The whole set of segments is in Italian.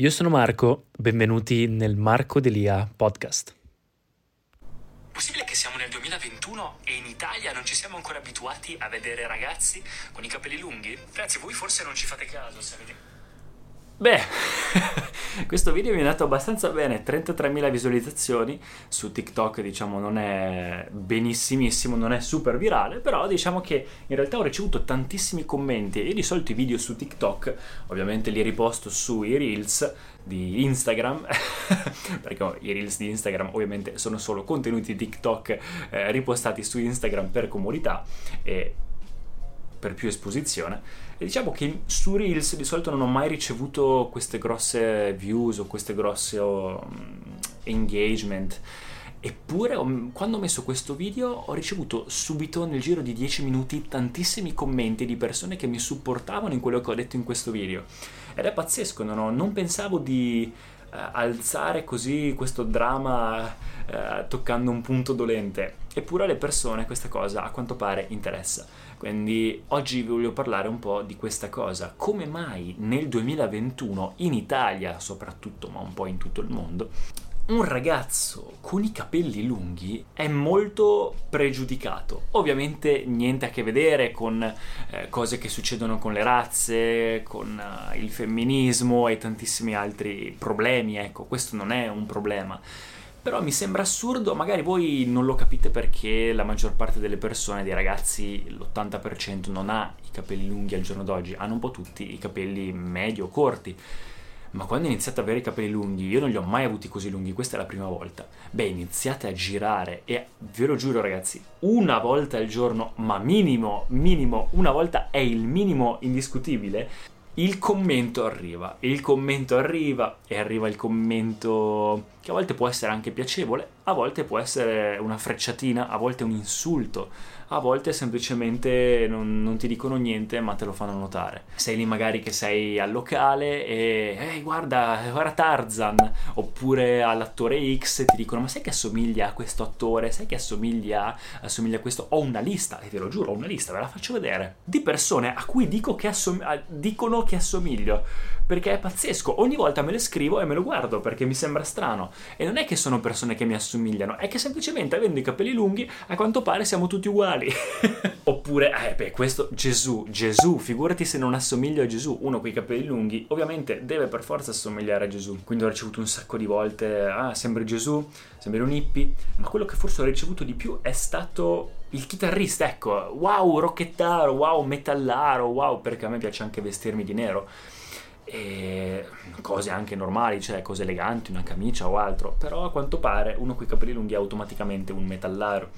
Io sono Marco, benvenuti nel Marco Delia podcast. Possibile che siamo nel 2021 e in Italia non ci siamo ancora abituati a vedere ragazzi con i capelli lunghi? Ragazzi, voi forse non ci fate caso se avete Beh, questo video mi è andato abbastanza bene, 33.000 visualizzazioni su TikTok, diciamo non è benissimissimo, non è super virale, però diciamo che in realtà ho ricevuto tantissimi commenti e di solito i video su TikTok, ovviamente li riposto sui Reels di Instagram, perché i Reels di Instagram ovviamente sono solo contenuti TikTok eh, ripostati su Instagram per comodità e per più esposizione. E diciamo che su Reels di solito non ho mai ricevuto queste grosse views o queste grosse um, engagement. Eppure quando ho messo questo video ho ricevuto subito nel giro di 10 minuti tantissimi commenti di persone che mi supportavano in quello che ho detto in questo video. Ed è pazzesco, non, ho, non pensavo di alzare così questo dramma uh, toccando un punto dolente. Eppure alle persone questa cosa a quanto pare interessa. Quindi oggi vi voglio parlare un po' di questa cosa. Come mai nel 2021 in Italia soprattutto, ma un po' in tutto il mondo, un ragazzo con i capelli lunghi è molto pregiudicato. Ovviamente niente a che vedere con eh, cose che succedono con le razze, con uh, il femminismo e tantissimi altri problemi, ecco, questo non è un problema. Però mi sembra assurdo, magari voi non lo capite perché la maggior parte delle persone, dei ragazzi, l'80% non ha i capelli lunghi al giorno d'oggi, hanno un po' tutti i capelli medio, corti. Ma quando iniziate ad avere i capelli lunghi, io non li ho mai avuti così lunghi, questa è la prima volta. Beh, iniziate a girare e ve lo giuro ragazzi, una volta al giorno, ma minimo, minimo, una volta è il minimo indiscutibile, il commento arriva, il commento arriva e arriva il commento che a volte può essere anche piacevole, a volte può essere una frecciatina, a volte un insulto, a volte semplicemente non, non, ti dicono niente ma te lo fanno notare. Sei lì magari che sei al locale e ehi guarda, guarda Tarzan, oppure all'attore X ti dicono ma sai che assomiglia a questo attore, sai che assomiglia, assomiglia a questo, ho una lista, e te lo giuro, ho una lista, ve la faccio vedere, di persone a cui dico che assom- dicono che assomiglio perché è pazzesco. Ogni volta me le scrivo e me lo guardo perché mi sembra strano. E non è che sono persone che mi assomigliano, è che semplicemente avendo i capelli lunghi, a quanto pare siamo tutti uguali. Oppure, eh, beh, questo Gesù, Gesù, figurati se non assomiglio a Gesù. Uno con i capelli lunghi, ovviamente deve per forza assomigliare a Gesù. Quindi ho ricevuto un sacco di volte, ah, sembri Gesù, sembri un hippie. Ma quello che forse ho ricevuto di più è stato il chitarrista, ecco, wow, rocchettaro, wow, metallaro, wow, perché a me piace anche vestirmi di nero e cose anche normali, cioè cose eleganti, una camicia o altro, però a quanto pare uno con i capelli lunghi è automaticamente un metallaro.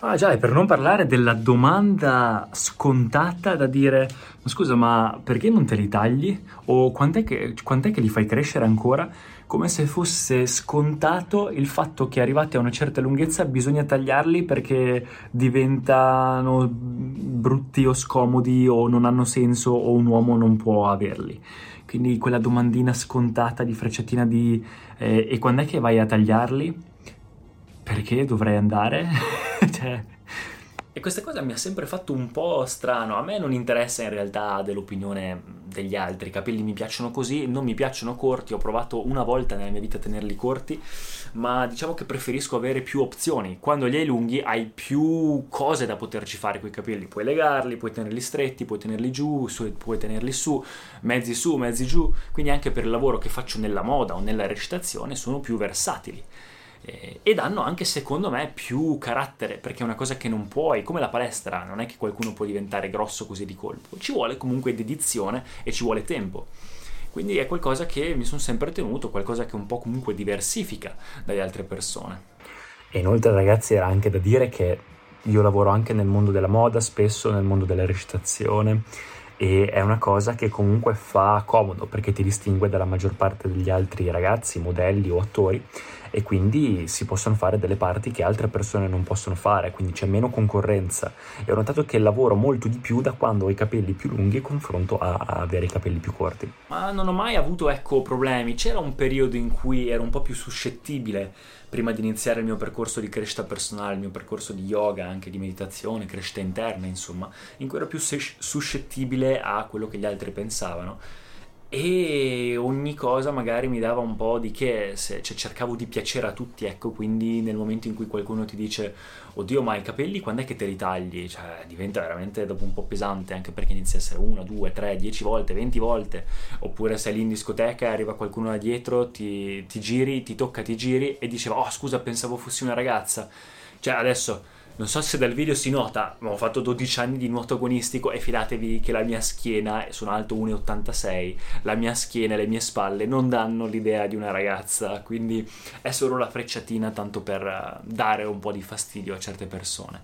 Ah già, e per non parlare della domanda scontata da dire, ma scusa, ma perché non te li tagli? O quant'è che, quant'è che li fai crescere ancora? Come se fosse scontato il fatto che arrivati a una certa lunghezza bisogna tagliarli perché diventano brutti o scomodi o non hanno senso o un uomo non può averli. Quindi quella domandina scontata di frecciatina di eh, e quando è che vai a tagliarli? Perché dovrei andare? cioè... E questa cosa mi ha sempre fatto un po' strano. A me non interessa in realtà dell'opinione degli altri. I capelli mi piacciono così, non mi piacciono corti. Ho provato una volta nella mia vita a tenerli corti, ma diciamo che preferisco avere più opzioni. Quando li hai lunghi hai più cose da poterci fare con i capelli. Puoi legarli, puoi tenerli stretti, puoi tenerli giù, puoi tenerli su, mezzi su, mezzi giù. Quindi anche per il lavoro che faccio nella moda o nella recitazione sono più versatili eh, e danno anche secondo me più carattere perché è una cosa che non puoi come la palestra non è che qualcuno può diventare grosso così di colpo. Ci vuole comunque dedizione e ci vuole tempo. Quindi è qualcosa che mi sono sempre tenuto qualcosa che un po' comunque diversifica dalle altre persone. E inoltre ragazzi era anche da dire che io lavoro anche nel mondo della moda spesso nel mondo della recitazione e è una cosa che comunque fa comodo perché ti distingue dalla maggior parte degli altri ragazzi, modelli o attori e quindi si possono fare delle parti che altre persone non possono fare, quindi c'è meno concorrenza. E ho notato che lavoro molto di più da quando ho i capelli più lunghi confronto a, avere i capelli più corti. Ma non ho mai avuto ecco problemi, c'era un periodo in cui ero un po' più suscettibile prima di iniziare il mio percorso di crescita personale, il mio percorso di yoga, anche di meditazione, crescita interna, insomma, in cui ero più suscettibile a quello che gli altri pensavano e ogni cosa magari mi dava un po' di che, se, cioè cercavo di piacere a tutti, ecco, quindi nel momento in cui qualcuno ti dice oddio ma i capelli quando è che te li tagli? Cioè diventa veramente dopo un po' pesante anche perché inizia a essere una, due, tre, dieci volte, venti volte, oppure sei lì in discoteca e arriva qualcuno da dietro, ti, ti giri, ti tocca, ti giri e diceva oh scusa pensavo fossi una ragazza, cioè adesso non so se dal video si nota, ma ho fatto 12 anni di nuoto agonistico e fidatevi che la mia schiena, sono alto 1,86, la mia schiena e le mie spalle non danno l'idea di una ragazza, quindi è solo la frecciatina tanto per eh, dare un po' di fastidio a certe persone.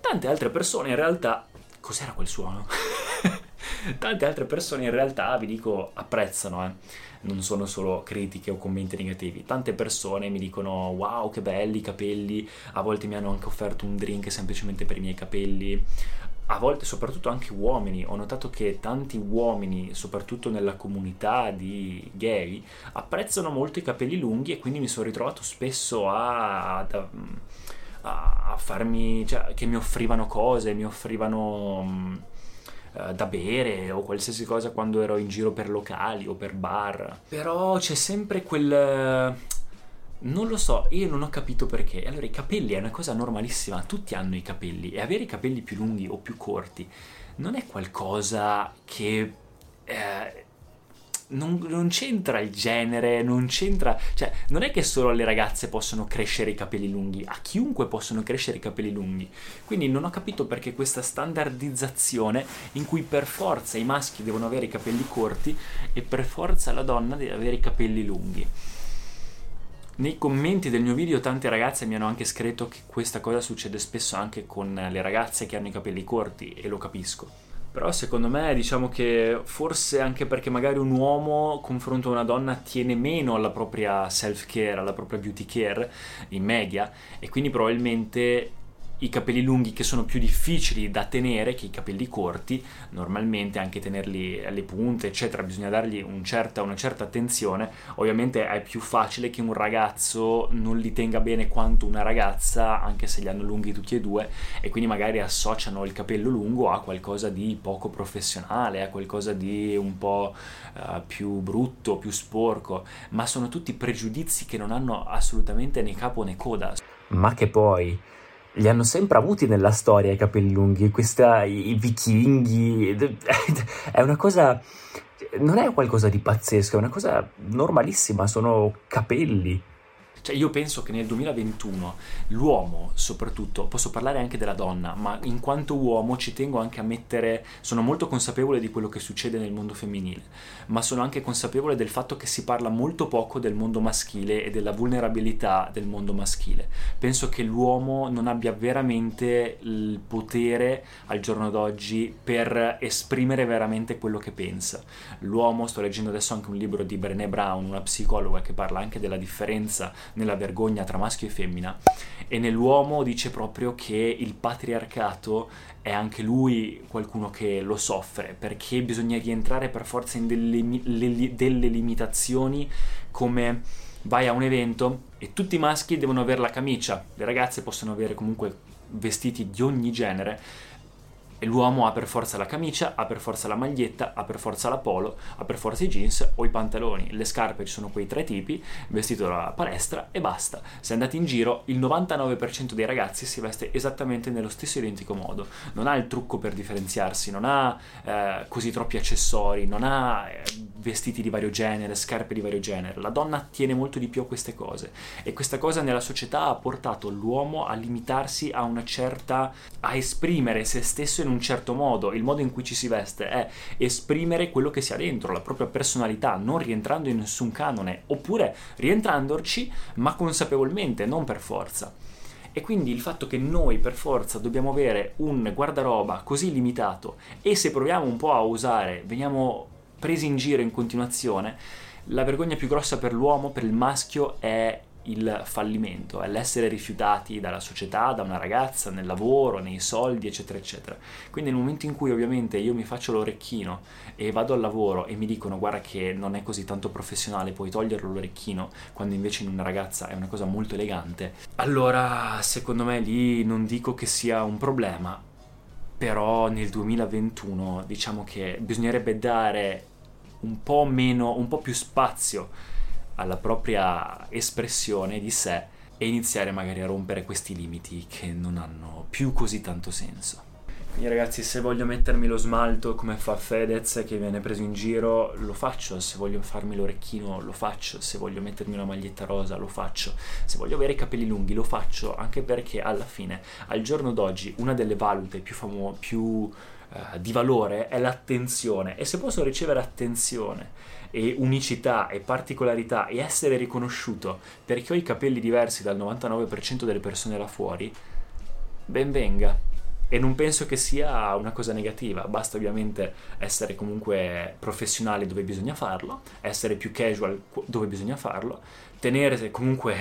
Tante altre persone in realtà... Cos'era quel suono? Tante altre persone in realtà, vi dico, apprezzano, eh non sono solo critiche o commenti negativi. Tante persone mi dicono wow che belli i capelli, a volte mi hanno anche offerto un drink semplicemente per i miei capelli. A volte, soprattutto anche uomini, ho notato che tanti uomini, soprattutto nella comunità di gay, apprezzano molto i capelli lunghi e quindi mi sono ritrovato spesso a, a, a farmi, cioè, che mi offrivano cose, mi offrivano eh, da bere o qualsiasi cosa quando ero in giro per locali o per bar. Però c'è sempre quel... Non lo so, io non ho capito perché. Allora, i capelli è una cosa normalissima, tutti hanno i capelli e avere i capelli più lunghi o più corti non è qualcosa che eh, non, non, c'entra il genere, non c'entra... Cioè, non è che solo alle ragazze possono crescere i capelli lunghi, a chiunque possono crescere i capelli lunghi. Quindi non ho capito perché questa standardizzazione in cui per forza i maschi devono avere i capelli corti e per forza la donna deve avere i capelli lunghi. Nei commenti del mio video tante ragazze mi hanno anche scritto che questa cosa succede spesso anche con le ragazze che hanno i capelli corti e lo capisco però secondo me diciamo che forse anche perché magari un uomo confronto a una donna tiene meno alla propria self care, alla propria beauty care in media e quindi probabilmente i capelli lunghi che sono più difficili da tenere che i capelli corti, normalmente anche tenerli alle punte, eccetera, bisogna dargli un certa, una certa attenzione. Ovviamente è più facile che un ragazzo non li tenga bene quanto una ragazza, anche se li hanno lunghi tutti e due, e quindi magari associano il capello lungo a qualcosa di poco professionale, a qualcosa di un po' uh, più brutto, più sporco, ma sono tutti pregiudizi che non hanno assolutamente né capo né coda. Ma che poi li hanno sempre avuti nella storia i capelli lunghi, questa, i, i vichinghi, è una cosa, non è qualcosa di pazzesco, è una cosa normalissima, sono capelli. Cioè io penso che nel 2021 l'uomo, soprattutto, posso parlare anche della donna, ma in quanto uomo ci tengo anche a mettere, sono molto consapevole di quello che succede nel mondo femminile, ma sono anche consapevole del fatto che si parla molto poco del mondo maschile e della vulnerabilità del mondo maschile. Penso che l'uomo non abbia veramente il potere al giorno d'oggi per esprimere veramente quello che pensa. L'uomo, sto leggendo adesso anche un libro di Brené Brown, una psicologa che parla anche della differenza nella vergogna tra maschio e femmina. E nell'uomo dice proprio che il patriarcato è anche lui qualcuno che lo soffre perché bisogna rientrare per forza in delle, le, delle limitazioni come vai a un evento e tutti i maschi devono avere la camicia, le ragazze possono avere comunque vestiti di ogni genere l'uomo ha per forza la camicia, ha per forza la maglietta, ha per forza la polo, ha per forza i jeans o i pantaloni. Le scarpe ci sono quei tre tipi, vestito da palestra e basta. Se andate in giro, il 99% dei ragazzi si veste esattamente nello stesso identico modo. Non ha il trucco per differenziarsi, non ha eh, così troppi accessori, non ha eh, vestiti di vario genere, scarpe di vario genere. La donna tiene molto di più a queste cose e questa cosa nella società ha portato l'uomo a limitarsi a una certa a esprimere se stesso in in un certo modo, il modo in cui ci si veste è esprimere quello che si ha dentro, la propria personalità, non rientrando in nessun canone, oppure rientrandoci ma consapevolmente, non per forza. E quindi il fatto che noi per forza dobbiamo avere un guardaroba così limitato e se proviamo un po' a usare veniamo presi in giro in continuazione, la vergogna più grossa per l'uomo, per il maschio, è il fallimento, è l'essere rifiutati dalla società, da una ragazza, nel lavoro, nei soldi, eccetera, eccetera. Quindi nel momento in cui ovviamente io mi faccio l'orecchino e vado al lavoro e mi dicono guarda che non è così tanto professionale, puoi toglierlo l'orecchino, quando invece in una ragazza è una cosa molto elegante, allora secondo me lì non dico che sia un problema, però nel 2021 diciamo che bisognerebbe dare un po' meno, un po' più spazio alla propria espressione di sé e iniziare magari a rompere questi limiti che non hanno più così tanto senso. Quindi ragazzi, se voglio mettermi lo smalto come fa Fedez che viene preso in giro, lo faccio, se voglio farmi l'orecchino lo faccio, se voglio mettermi una maglietta rosa lo faccio, se voglio avere i capelli lunghi lo faccio, anche perché alla fine, al giorno d'oggi, una delle valute più, famo- più uh, di valore è l'attenzione. E se posso ricevere attenzione e unicità e particolarità e essere riconosciuto perché ho i capelli diversi dal 99% delle persone là fuori, ben venga. E non penso che sia una cosa negativa, basta ovviamente essere comunque professionali dove bisogna farlo, essere più casual dove bisogna farlo, tenere comunque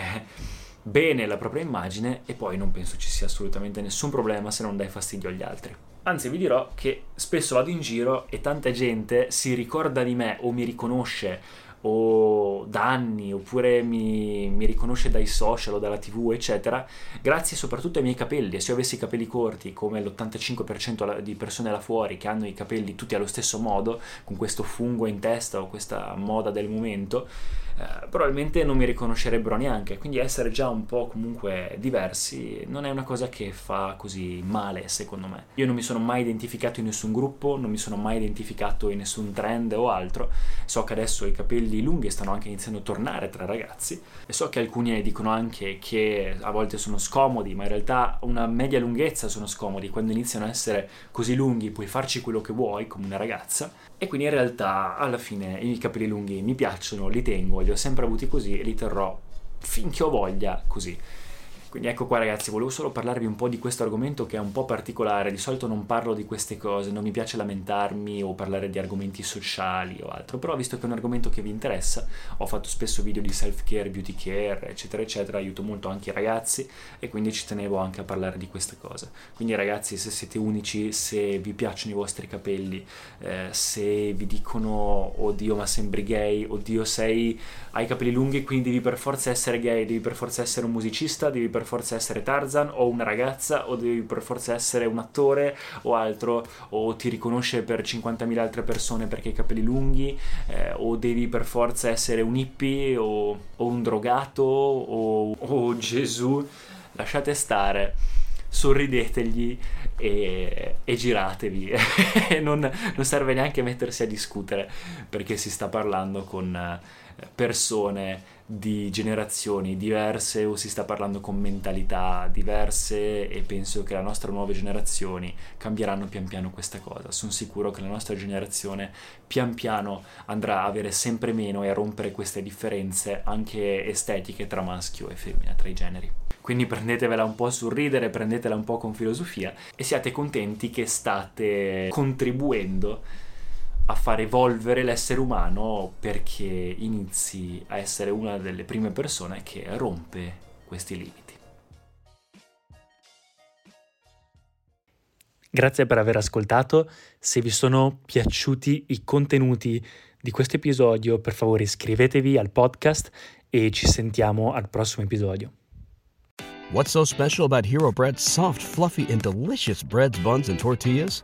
bene la propria immagine e poi non penso ci sia assolutamente nessun problema se non dai fastidio agli altri. Anzi, vi dirò che spesso vado in giro e tanta gente si ricorda di me o mi riconosce o da anni oppure mi, mi, riconosce dai social o dalla tv eccetera grazie soprattutto ai miei capelli. E se io avessi i capelli corti come l'85% di persone là fuori che hanno i capelli tutti allo stesso modo con questo fungo in testa o questa moda del momento eh, probabilmente non mi riconoscerebbero neanche quindi essere già un po' comunque diversi non è una cosa che fa così male secondo me. Io non mi sono mai identificato in nessun gruppo non mi sono mai identificato in nessun trend o altro. So che adesso i capelli lunghi stanno anche iniziando a tornare tra ragazzi e so che alcuni dicono anche che a volte sono scomodi, ma in realtà una media lunghezza sono scomodi, quando iniziano a essere così lunghi puoi farci quello che vuoi come una ragazza. E quindi in realtà alla fine i capelli lunghi mi piacciono, li tengo, li ho sempre avuti così e li terrò finché ho voglia così. Quindi ecco qua ragazzi, volevo solo parlarvi un po' di questo argomento che è un po' particolare, di solito non parlo di queste cose, non mi piace lamentarmi o parlare di argomenti sociali o altro, però visto che è un argomento che vi interessa, ho fatto spesso video di self-care, beauty care, eccetera, eccetera, aiuto molto anche i ragazzi e quindi ci tenevo anche a parlare di queste cose. Quindi ragazzi, se siete unici, se vi piacciono i vostri capelli, eh, se vi dicono oddio ma sembri gay, oddio sei, hai i capelli lunghi quindi devi per forza essere gay, devi per forza essere un musicista, devi per forza essere Tarzan o una ragazza o devi per forza essere un attore o altro o ti riconosce per 50.000 altre persone perché hai i capelli lunghi eh, o devi per forza essere un hippie o, o un drogato o, o Gesù. Lasciate stare sorridetegli e, e giratevi. Non, non, serve neanche mettersi a discutere perché si sta parlando con eh, persone di generazioni diverse o si sta parlando con mentalità diverse e penso che le nostre nuove generazioni cambieranno pian piano questa cosa. Sono sicuro che la nostra generazione pian piano andrà a avere sempre meno e a rompere queste differenze anche estetiche tra maschio e femmina, tra i generi. Quindi prendetevela un po' sul ridere, prendetela un po' con filosofia e siate contenti che state contribuendo a far evolvere l'essere umano perché inizi a essere una delle prime persone che rompe questi limiti. Grazie per aver ascoltato. Se vi sono piaciuti i contenuti di questo episodio, per favore iscrivetevi al podcast e ci sentiamo al prossimo episodio. What's so special about Hero Bread's soft, fluffy and delicious breads, buns and tortillas?